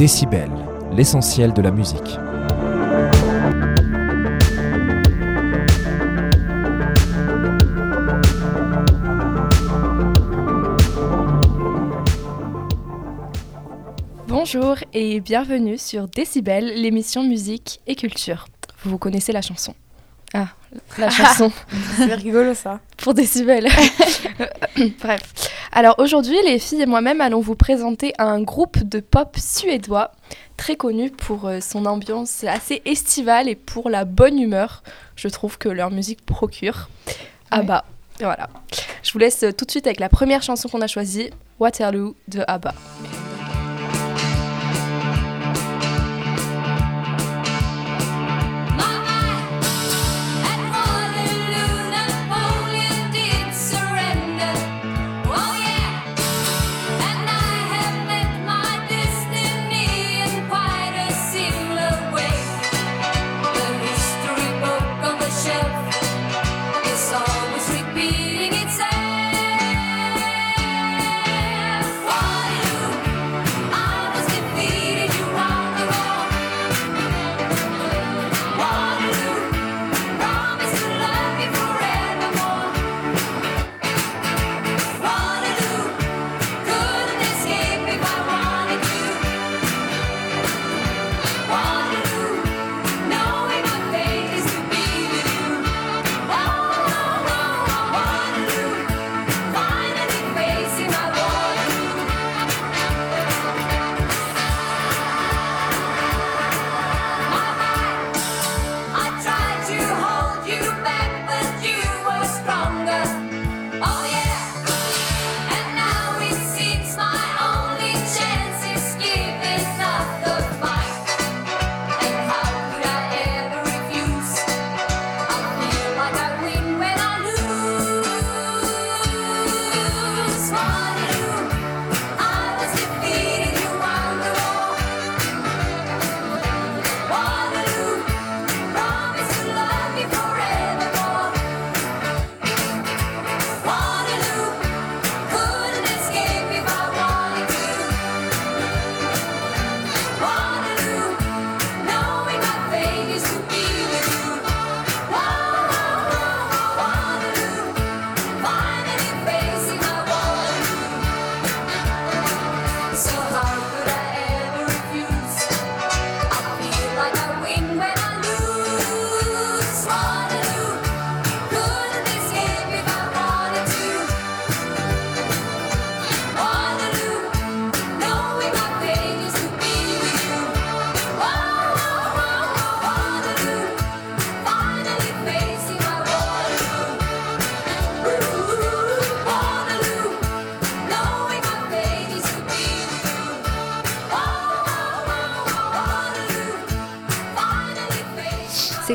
Décibel, l'essentiel de la musique. Bonjour et bienvenue sur Décibel, l'émission musique et culture. Vous connaissez la chanson Ah, la chanson. C'est rigolo ça. Pour Décibel. Bref. Alors aujourd'hui, les filles et moi-même allons vous présenter un groupe de pop suédois très connu pour euh, son ambiance assez estivale et pour la bonne humeur. Je trouve que leur musique procure. ABBA. Voilà. Je vous laisse tout de suite avec la première chanson qu'on a choisie, Waterloo de ABBA.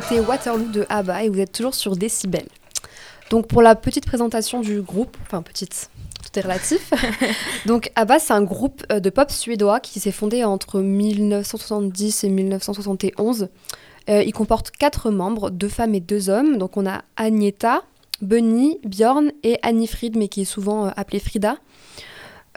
C'était Waterloo de ABBA et vous êtes toujours sur Décibel. Donc pour la petite présentation du groupe, enfin petite, tout est relatif. Donc ABBA c'est un groupe euh, de pop suédois qui s'est fondé entre 1970 et 1971. Euh, il comporte quatre membres, deux femmes et deux hommes. Donc on a Agneta, Bunny, Bjorn et Annie Fried, mais qui est souvent euh, appelée Frida.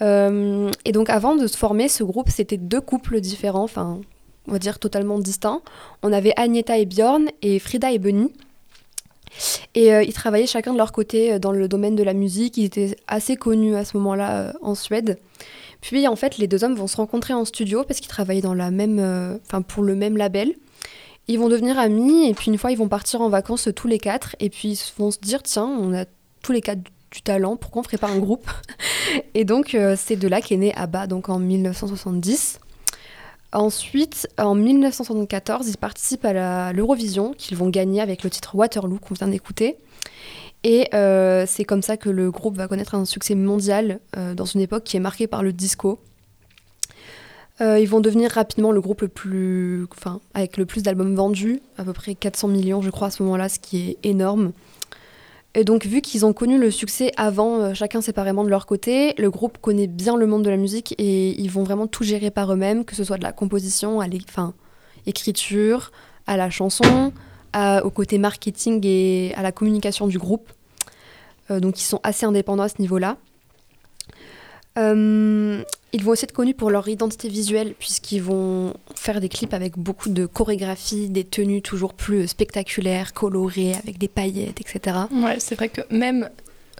Euh, et donc avant de se former, ce groupe, c'était deux couples différents, enfin on va dire totalement distincts. On avait Agneta et Bjorn et Frida et Bunny. Et euh, ils travaillaient chacun de leur côté euh, dans le domaine de la musique. Ils étaient assez connus à ce moment-là euh, en Suède. Puis en fait, les deux hommes vont se rencontrer en studio parce qu'ils travaillaient dans la même, pour le même label. Ils vont devenir amis et puis une fois ils vont partir en vacances tous les quatre et puis ils vont se dire tiens on a tous les quatre du talent pourquoi on ferait pas un groupe? Et donc c'est de là qu'est né ABBA donc en 1970. Ensuite, en 1974, ils participent à l'Eurovision, qu'ils vont gagner avec le titre Waterloo qu'on vient d'écouter. Et euh, c'est comme ça que le groupe va connaître un succès mondial euh, dans une époque qui est marquée par le disco. Euh, ils vont devenir rapidement le groupe le plus, avec le plus d'albums vendus, à peu près 400 millions, je crois, à ce moment-là, ce qui est énorme. Et donc, vu qu'ils ont connu le succès avant, euh, chacun séparément de leur côté, le groupe connaît bien le monde de la musique et ils vont vraiment tout gérer par eux-mêmes, que ce soit de la composition à l'écriture, à la chanson, au côté marketing et à la communication du groupe. Euh, donc, ils sont assez indépendants à ce niveau-là. Euh, ils vont aussi être connus pour leur identité visuelle, puisqu'ils vont faire des clips avec beaucoup de chorégraphie, des tenues toujours plus spectaculaires, colorées, avec des paillettes, etc. Ouais, c'est vrai que même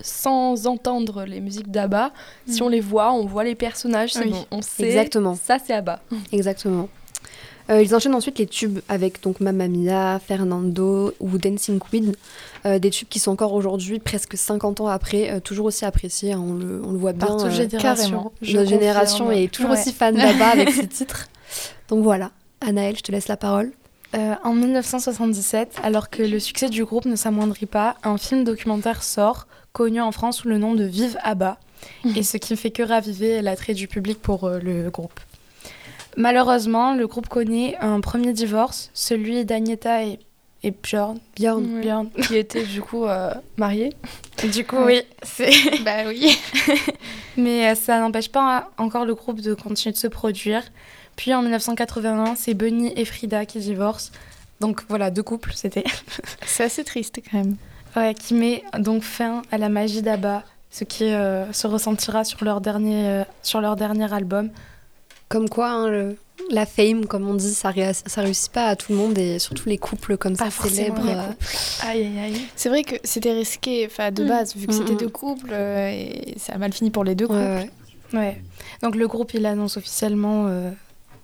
sans entendre les musiques d'Abba, si Mm. on les voit, on voit les personnages, Oui. bon, on sait. Exactement. Ça, c'est Abba. Exactement. Euh, ils enchaînent ensuite les tubes avec donc Mamma Mia, Fernando ou Dancing Queen, Euh, des tubes qui sont encore aujourd'hui, presque 50 ans après, euh, toujours aussi appréciés. hein, on, le, on le voit bien. Carrément. notre génération est toujours Ouais. aussi fan d'Abba avec ses titres. Donc voilà, Anaël, je te laisse la parole. Euh, en 1977, alors que le succès du groupe ne s'amoindrit pas, un film documentaire sort, connu en France sous le nom de Vive ABBA, et ce qui ne fait que raviver l'attrait du public pour euh, le groupe. Malheureusement, le groupe connaît un premier divorce, celui d'Agneta et, et. Björn. Qui était du coup euh, marié. Du coup, oui, c'est... bah oui. Mais euh, ça n'empêche pas encore le groupe de continuer de se produire. Puis en 1981, c'est Bunny et Frida qui divorcent. Donc voilà, deux couples, c'était. C'est assez triste quand même. Ouais, qui met donc fin à la magie d'Abba, ce qui euh, se ressentira sur leur dernier, euh, sur leur dernier album. Comme quoi, hein, le- la fame, comme on dit, ça, ré- ça réussit pas à tout le monde et surtout les couples comme Pas ça forcément célèbres. les euh, Aïe, aïe, aïe. C'est vrai que c'était risqué enfin, de Mm. base, vu que Mm, c'était mm. deux couples, euh, et ça a mal fini pour les deux ouais, couples. ouais. Ouais. Donc le groupe, il annonce officiellement euh,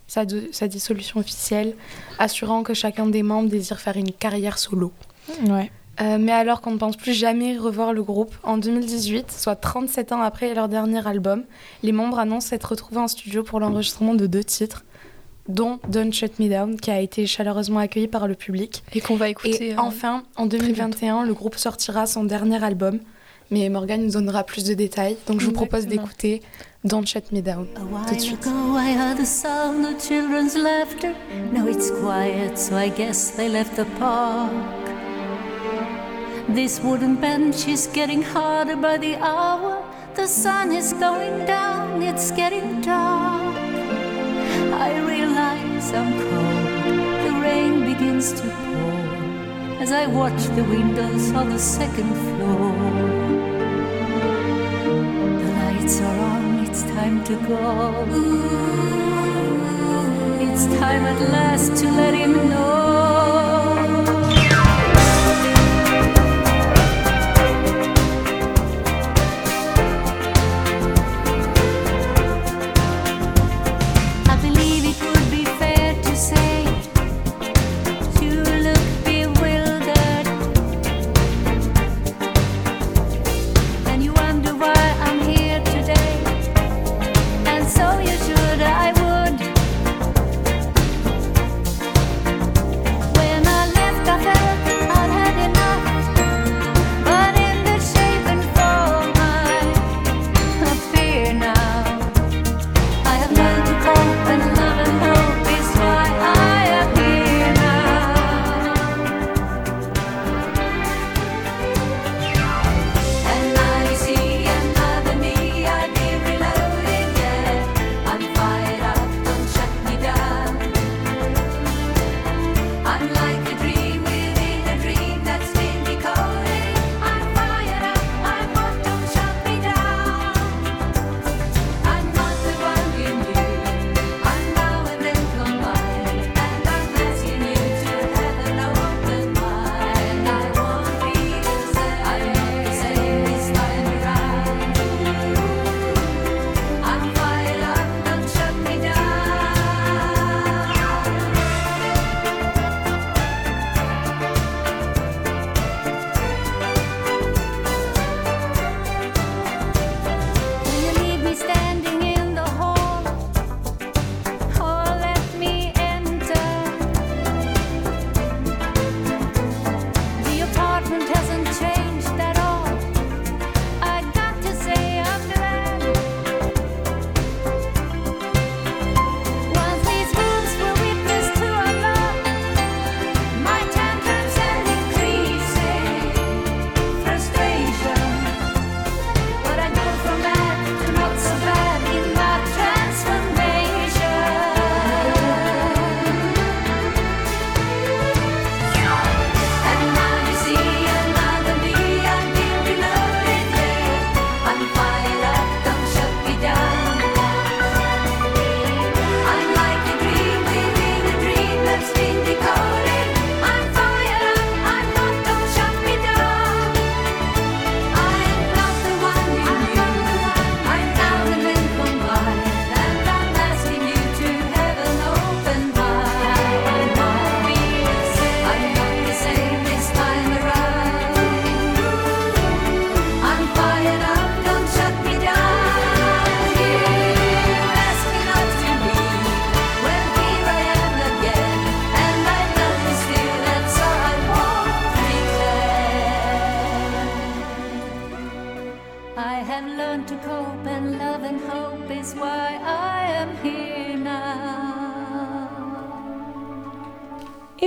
sa, de- sa dissolution officielle, assurant que chacun des membres désire faire une carrière solo. Ouais. Euh, mais alors qu'on ne pense plus jamais revoir le groupe, en 2018, soit 37 ans après leur dernier album, les membres annoncent s'être retrouvés en studio pour l'enregistrement de deux titres, dont Don't Shut Me Down, qui a été chaleureusement accueilli par le public. Et qu'on va écouter. Et euh, enfin, en 2021, le groupe sortira son dernier album, mais Morgan nous donnera plus de détails, donc je vous propose d'écouter Don't Shut Me Down. Tout de suite. ago, I heard the sound of children's laughter. Now it's quiet, so I guess they left the park. This wooden bench is getting harder by the hour. The sun is going down, it's getting dark. I realize I'm cold. The rain begins to pour as I watch the windows on the second floor. The lights are on, it's time to go. It's time at last to let him know.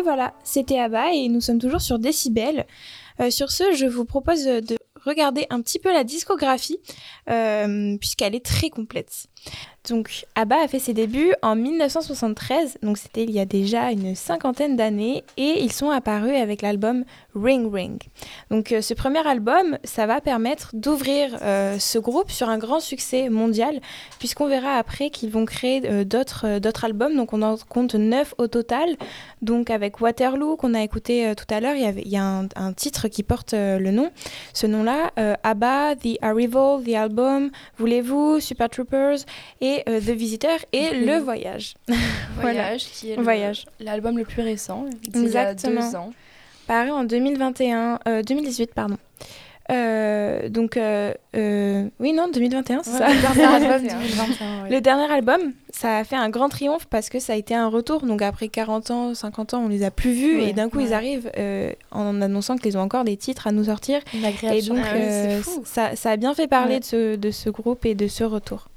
Voilà, c'était Abba et nous sommes toujours sur Décibel. Euh, sur ce, je vous propose de regarder un petit peu la discographie euh, puisqu'elle est très complète. Donc ABBA a fait ses débuts en 1973, donc c'était il y a déjà une cinquantaine d'années, et ils sont apparus avec l'album Ring Ring. Donc euh, ce premier album, ça va permettre d'ouvrir euh, ce groupe sur un grand succès mondial, puisqu'on verra après qu'ils vont créer euh, d'autres albums, donc on en compte neuf au total. Donc avec Waterloo qu'on a écouté tout à l'heure, il y a un, un titre qui porte le nom. Ce nom-là, ABBA, The Arrival, The Album, Voulez-vous, Super Troopers et euh, The Visitor et Mhm. Le Voyage. Voilà. Voyage, qui est Voyage. l'album le plus récent, d'il y a Exactement. deux ans. Paru en 2021, euh, 2018, pardon. Euh, donc, euh, oui, non, 2021, c'est ça. Ouais, Le dernier album 2021. 2021, ouais. Le dernier album, ça a fait un grand triomphe parce que ça a été un retour. Donc après 40 ans, 50 ans, on les a plus vus Ouais, et d'un coup ils arrivent en annonçant qu'ils ont encore des titres à nous sortir. Et donc Ah ça, ça a bien fait parler Ouais. de, ce, de ce groupe et de ce retour.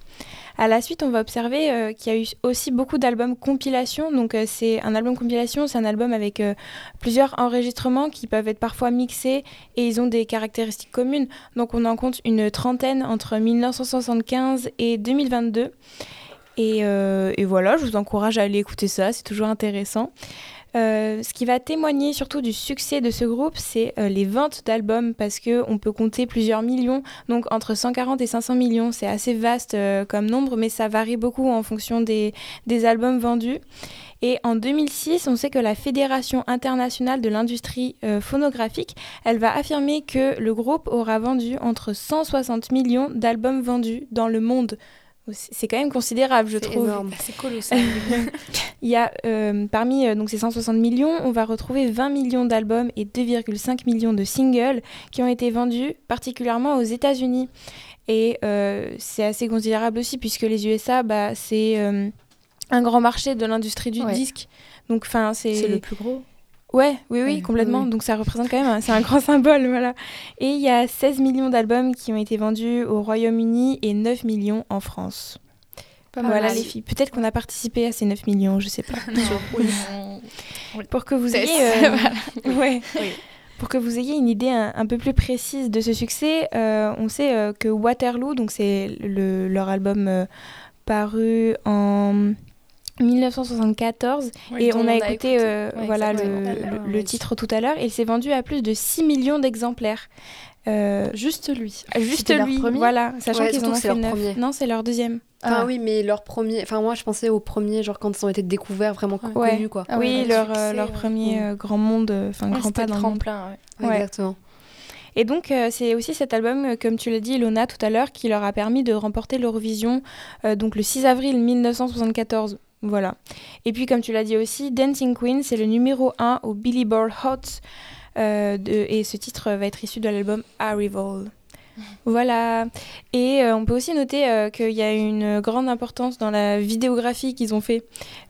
À la suite, on va observer euh, qu'il y a eu aussi beaucoup d'albums compilation. Donc, euh, c'est un album compilation, c'est un album avec euh, plusieurs enregistrements qui peuvent être parfois mixés et ils ont des caractéristiques communes. Donc, on en compte une trentaine entre 1975 et 2022. Et, et voilà, je vous encourage à aller écouter ça, c'est toujours intéressant. Euh, ce qui va témoigner surtout du succès de ce groupe, c'est euh, les ventes d'albums parce que on peut compter plusieurs millions, donc entre 140 et 500 millions, c'est assez vaste euh, comme nombre, mais ça varie beaucoup en fonction des, albums vendus. Et en 2006, on sait que la Fédération internationale de l'industrie phonographique, elle va affirmer que le groupe aura vendu entre 160 millions d'albums vendus dans le monde. C'est quand même considérable, je C'est trouve. énorme. C'est colossal. Il y a euh, parmi euh, donc ces 160 millions, on va retrouver 20 millions d'albums et 2,5 millions de singles qui ont été vendus particulièrement aux États-Unis. Et euh, c'est assez considérable aussi puisque les USA, bah, c'est euh, un grand marché de l'industrie du Ouais. disque. Donc, enfin, c'est c'est le plus gros. Ouais, oui, oui, complètement. Donc ça représente quand même, un- c'est un grand symbole, voilà. Et il y a 16 millions d'albums qui ont été vendus au Royaume-Uni et 9 millions en France. Pas voilà mal. les filles. Peut-être qu'on a participé à ces 9 millions, je sais pas. Oui, Pour que vous ayez, euh, ouais. Pour que vous ayez une idée un, un peu plus précise de ce succès, euh, on sait euh, que Waterloo, donc c'est le- leur album paru en 1974, Oui, et on a écouté, euh, Ouais, voilà le, titre tout à l'heure, et il s'est vendu à plus de 6 millions d'exemplaires. Euh, Juste lui. juste C'était leur lui, premier voilà, sachant Ouais, qu'ils ont que c'est fait leur 9. premier. Non, c'est leur deuxième. Enfin Ah. oui, mais leur premier. Enfin moi je pensais au premier, genre quand ils ont été découverts, vraiment Ouais. connus quoi. Ah oui, le leur, succès, leur premier Mm. euh, grand monde, enfin Ouais, grand pas le dans le monde. tremplin. ouais. Ouais. Exactement. Et donc, euh, c'est aussi cet album, euh, comme tu l'as dit, Ilona, tout à l'heure, qui leur a permis de remporter l'Eurovision euh, donc le 6 avril 1974. Voilà. Et puis, comme tu l'as dit aussi, Dancing Queen, c'est le numéro 1 au Billboard Hot. euh, de- et ce titre va être issu de l'album Arrival. Voilà. Et euh, on peut aussi noter euh, qu'il y a une grande importance dans la vidéographie qu'ils ont fait,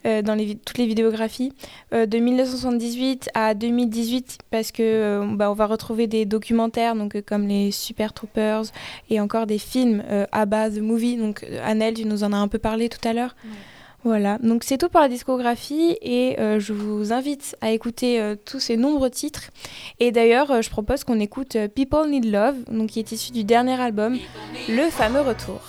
euh, dans les toutes les vidéographies, de 1978 à 2018, parce que bah, on va retrouver des documentaires, donc comme les Super Troopers, et encore des films, ABBA, The Movie. Donc Annelle, tu nous en as un peu parlé tout à l'heure. Voilà, donc c'est tout pour la discographie et euh, je vous invite à écouter euh, tous ces nombreux titres. Et d'ailleurs, euh, je propose qu'on écoute People Need Love, qui est issu du dernier album, le fameux retour.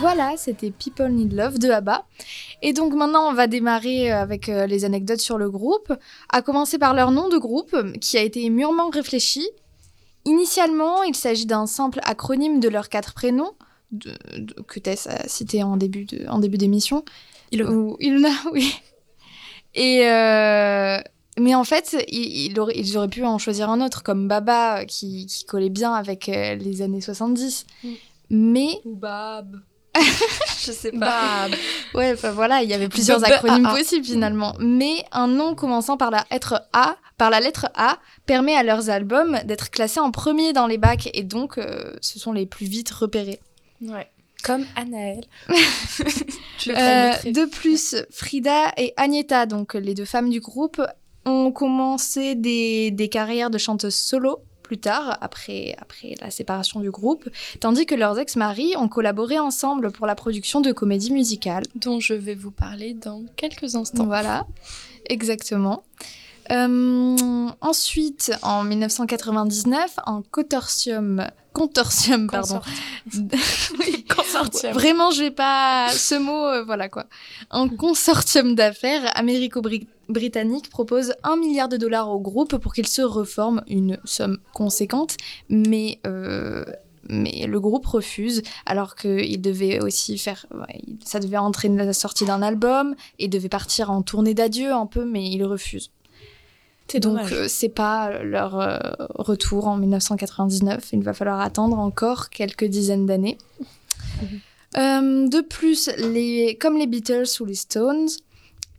Voilà, c'était People Need Love de ABBA. Et donc maintenant, on va démarrer avec euh, les anecdotes sur le groupe, à commencer par leur nom de groupe, qui a été mûrement réfléchi. Initialement, il s'agit d'un simple acronyme de leurs quatre prénoms, de- de- que Tess a cité en début d'émission. Ilona. Ou- Ilona, oui. Et euh, mais en fait, il- il aurait- ils auraient pu en choisir un autre, comme Baba, qui, qui collait bien avec euh, les années 70. Mm. Mais Ou Bab. Je sais pas. Bab. Ouais, enfin voilà, il y avait plusieurs B- B- acronymes A- A. possibles finalement. Mais un nom commençant par la lettre A, par la lettre A, permet à leurs albums d'être classés en premier dans les bacs et donc euh, ce sont les plus vite repérés. Ouais. Comme Anaël. Euh, de plus, Frida et Agneta, donc les deux femmes du groupe, ont commencé des, des carrières de chanteuses solo plus tard, après, après la séparation du groupe, tandis que leurs ex-maris ont collaboré ensemble pour la production de comédies musicales. dont je vais vous parler dans quelques instants. Voilà, exactement. Euh, ensuite, en 1999, un consortium, consortium, pardon. Oui. Consortium. Vraiment, je vais pas ce mot, euh, voilà quoi. Un consortium d'affaires américo-britannique propose un milliard de dollars au groupe pour qu'il se reforme, une somme conséquente, mais euh, mais le groupe refuse, alors qu'il devait aussi faire, ouais, ça devait entraîner la sortie d'un album et devait partir en tournée d'adieu un peu, mais il refuse. Donc euh, c'est pas leur euh, retour en 1999. Il va falloir attendre encore quelques dizaines d'années. Euh, de plus, les, comme les Beatles ou les Stones,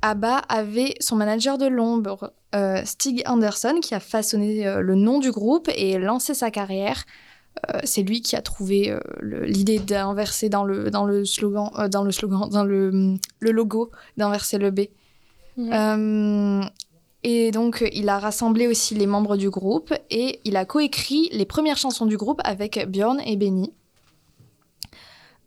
ABBA avait son manager de l'ombre, euh, Stig Anderson, qui a façonné euh, le nom du groupe et lancé sa carrière. C'est lui qui a trouvé l'idée d'inverser dans le, dans le slogan, dans le slogan, dans le, le logo, d'inverser le B. Et donc, il a rassemblé aussi les membres du groupe et il a coécrit les premières chansons du groupe avec Björn et Benny.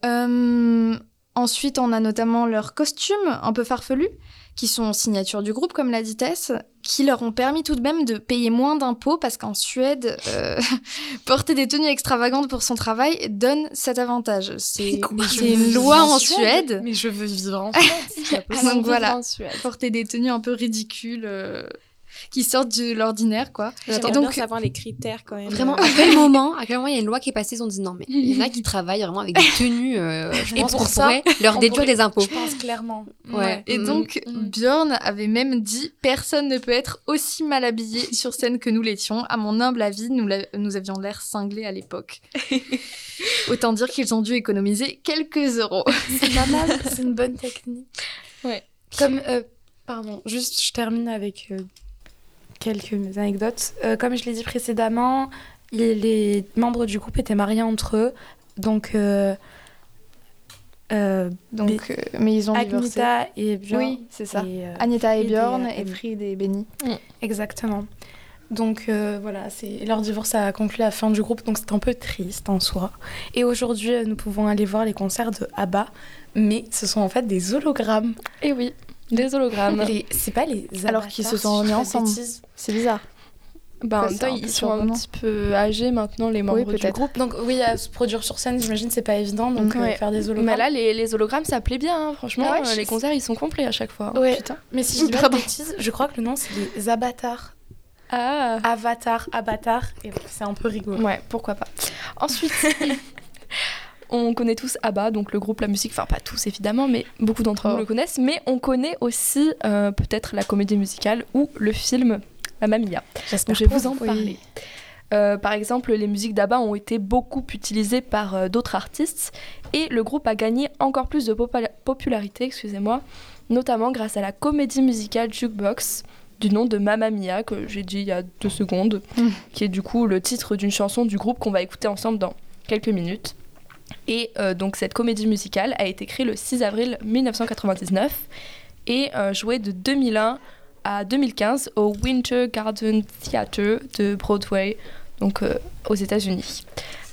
Euh, ensuite, on a notamment leurs costumes un peu farfelus, qui sont signature du groupe, comme l'a dit Tess, qui leur ont permis tout de même de payer moins d'impôts parce qu'en Suède, euh, porter des tenues extravagantes pour son travail donne cet avantage. C'est une loi en Suède? Mais je veux vivre en Suède. Donc voilà. En Suède. porter des tenues un peu ridicules euh, qui sortent de l'ordinaire, quoi. J'aimerais Et bien donc, savoir les critères quand même. Vraiment, Euh, à quel moment, à quel moment il y a une loi qui est passée, ils ont dit non, mais il y en a qui travaillent vraiment avec des tenues. euh, je Et pense pour ça, pourrait leur déduire pourrait- des impôts. Je pense clairement. Ouais. et Mm. donc Björn avait même dit Personne ne peut être aussi mal habillé sur scène que nous l'étions. À mon humble avis, nous, la- nous avions l'air cinglés à l'époque. Autant dire qu'ils ont dû économiser quelques euros. C'est pas mal, c'est une bonne technique. Ouais. Comme, euh, pardon, juste je termine avec euh, quelques anecdotes. Euh, comme je l'ai dit précédemment, les, les membres du groupe étaient mariés entre eux. Donc, euh, euh, Donc, mais ils ont divorcé. Agneta et Björn. Oui, c'est ça. et, Agneta et euh, et Frid et Benny. Exactement. Donc euh, voilà, leur divorce a conclu la fin du groupe, donc c'est un peu triste en soi. Et aujourd'hui, nous pouvons aller voir les concerts de ABBA, mais ce sont en fait des hologrammes. Et oui, des hologrammes. Les- C'est pas les Alors qu'ils se avatars, sont remis ensemble. C'est bizarre. Bah, en Ouais, même c'est temps, un peu ils sont un petit peu âgés maintenant, les membres du groupe. Donc oui, à se produire sur scène, j'imagine c'est pas évident, donc Mm. euh, Ouais. faire des hologrammes. Mais là, les, les hologrammes, ça plaît bien, hein, franchement. Ah ouais, euh, les concerts, ils sont complets à chaque fois. ouais. Putain. Mais si je dis pas de Pardon. bêtises, je crois que le nom c'est les avatars. Ah Avatar, Avatar, et c'est un peu rigolo. Ouais, pourquoi pas. Ensuite, on connaît tous ABBA, donc le groupe, la musique, enfin pas tous évidemment, mais beaucoup d'entre nous Oh. le connaissent. Mais on connaît aussi euh, peut-être la comédie musicale ou le film Mamma Mia. Donc je vais vous en Oui. parler. Euh, par exemple, les musiques d'ABBA ont été beaucoup utilisées par euh, d'autres artistes et le groupe a gagné encore plus de popularité, excusez-moi, notamment grâce à la comédie musicale Jukebox du nom de Mamma Mia que j'ai dit il y a deux secondes, Mm. qui est du coup le titre d'une chanson du groupe qu'on va écouter ensemble dans quelques minutes. Et euh, donc cette comédie musicale a été créée le 6 avril 1999 et euh, jouée de 2001 à 2015 au Winter Garden Theatre de Broadway, donc euh, aux États-Unis.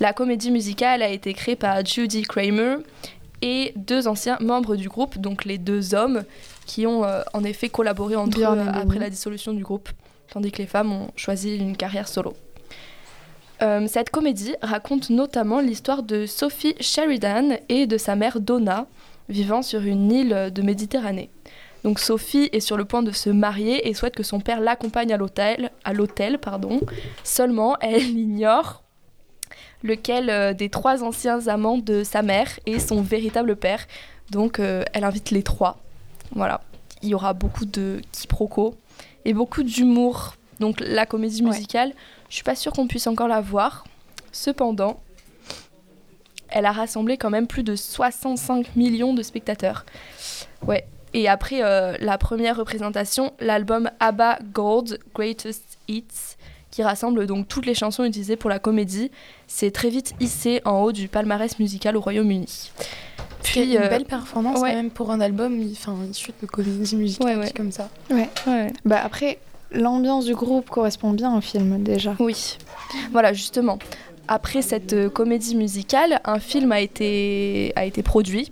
La comédie musicale a été créée par Judy Kramer et deux anciens membres du groupe, donc les deux hommes qui ont en effet collaboré entre eux après la dissolution du groupe, tandis que les femmes ont choisi une carrière solo. Euh, cette comédie raconte notamment l'histoire de Sophie Sheridan et de sa mère Donna, vivant sur une île de Méditerranée. Donc Sophie est sur le point de se marier et souhaite que son père l'accompagne à l'hôtel, à l'hôtel pardon. Seulement, elle ignore lequel euh, des trois anciens amants de sa mère est son véritable père. Donc euh, elle invite les trois. Voilà, il y aura beaucoup de quiproquos et beaucoup d'humour. Donc la comédie Ouais. Je suis pas sûre qu'on puisse encore la voir. Cependant, elle a rassemblé quand même plus de 65 millions de spectateurs. Ouais. Et après euh, la première représentation, l'album ABBA Gold Greatest Hits, qui rassemble donc toutes les chansons utilisées pour la comédie, s'est très vite hissé en haut du palmarès musical au Royaume-Uni. Puis, une euh, belle performance ouais. quand même pour un album enfin, issu de comédie musicale Ouais, ouais. comme ça. Ouais. ouais. Bah après, l'ambiance du groupe correspond bien au film déjà. Oui, voilà justement. Après cette euh, comédie musicale, un film a été, a été produit,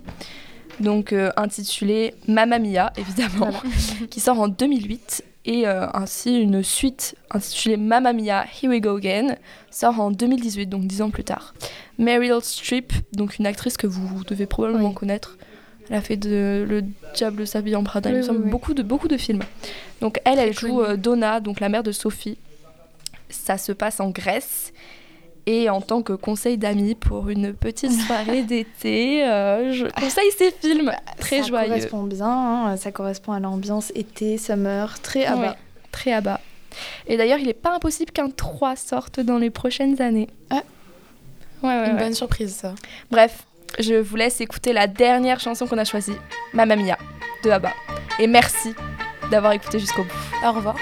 donc euh, intitulé Mamma Mia, évidemment, qui sort en 2008, et euh, ainsi une suite intitulée Mamma Mia, Here We Go Again, sort en 2018, donc dix ans plus tard. Meryl Streep, donc une actrice que vous devez probablement Oui. connaître, elle a fait de Le Diable s'habille en Prada, il me Oui, oui, semble, oui. beaucoup, de, beaucoup de films. Donc elle, elle Très joue euh, Donna, donc la mère de Sophie. Ça se passe en Grèce. Et en tant que conseil d'amis pour une petite soirée d'été, euh, je conseille ces films. Très ça joyeux. correspond bien, hein, ça correspond à l'ambiance été, summer, très à bas. très à bas. Et d'ailleurs, il n'est pas impossible qu'un 3 sorte dans les prochaines années. Ah. Ouais, ouais, Une ouais. bonne surprise ça. Bref, je vous laisse écouter la dernière chanson qu'on a choisie, Mamma Mia, de ABBA. Et merci d'avoir écouté jusqu'au bout. Au revoir.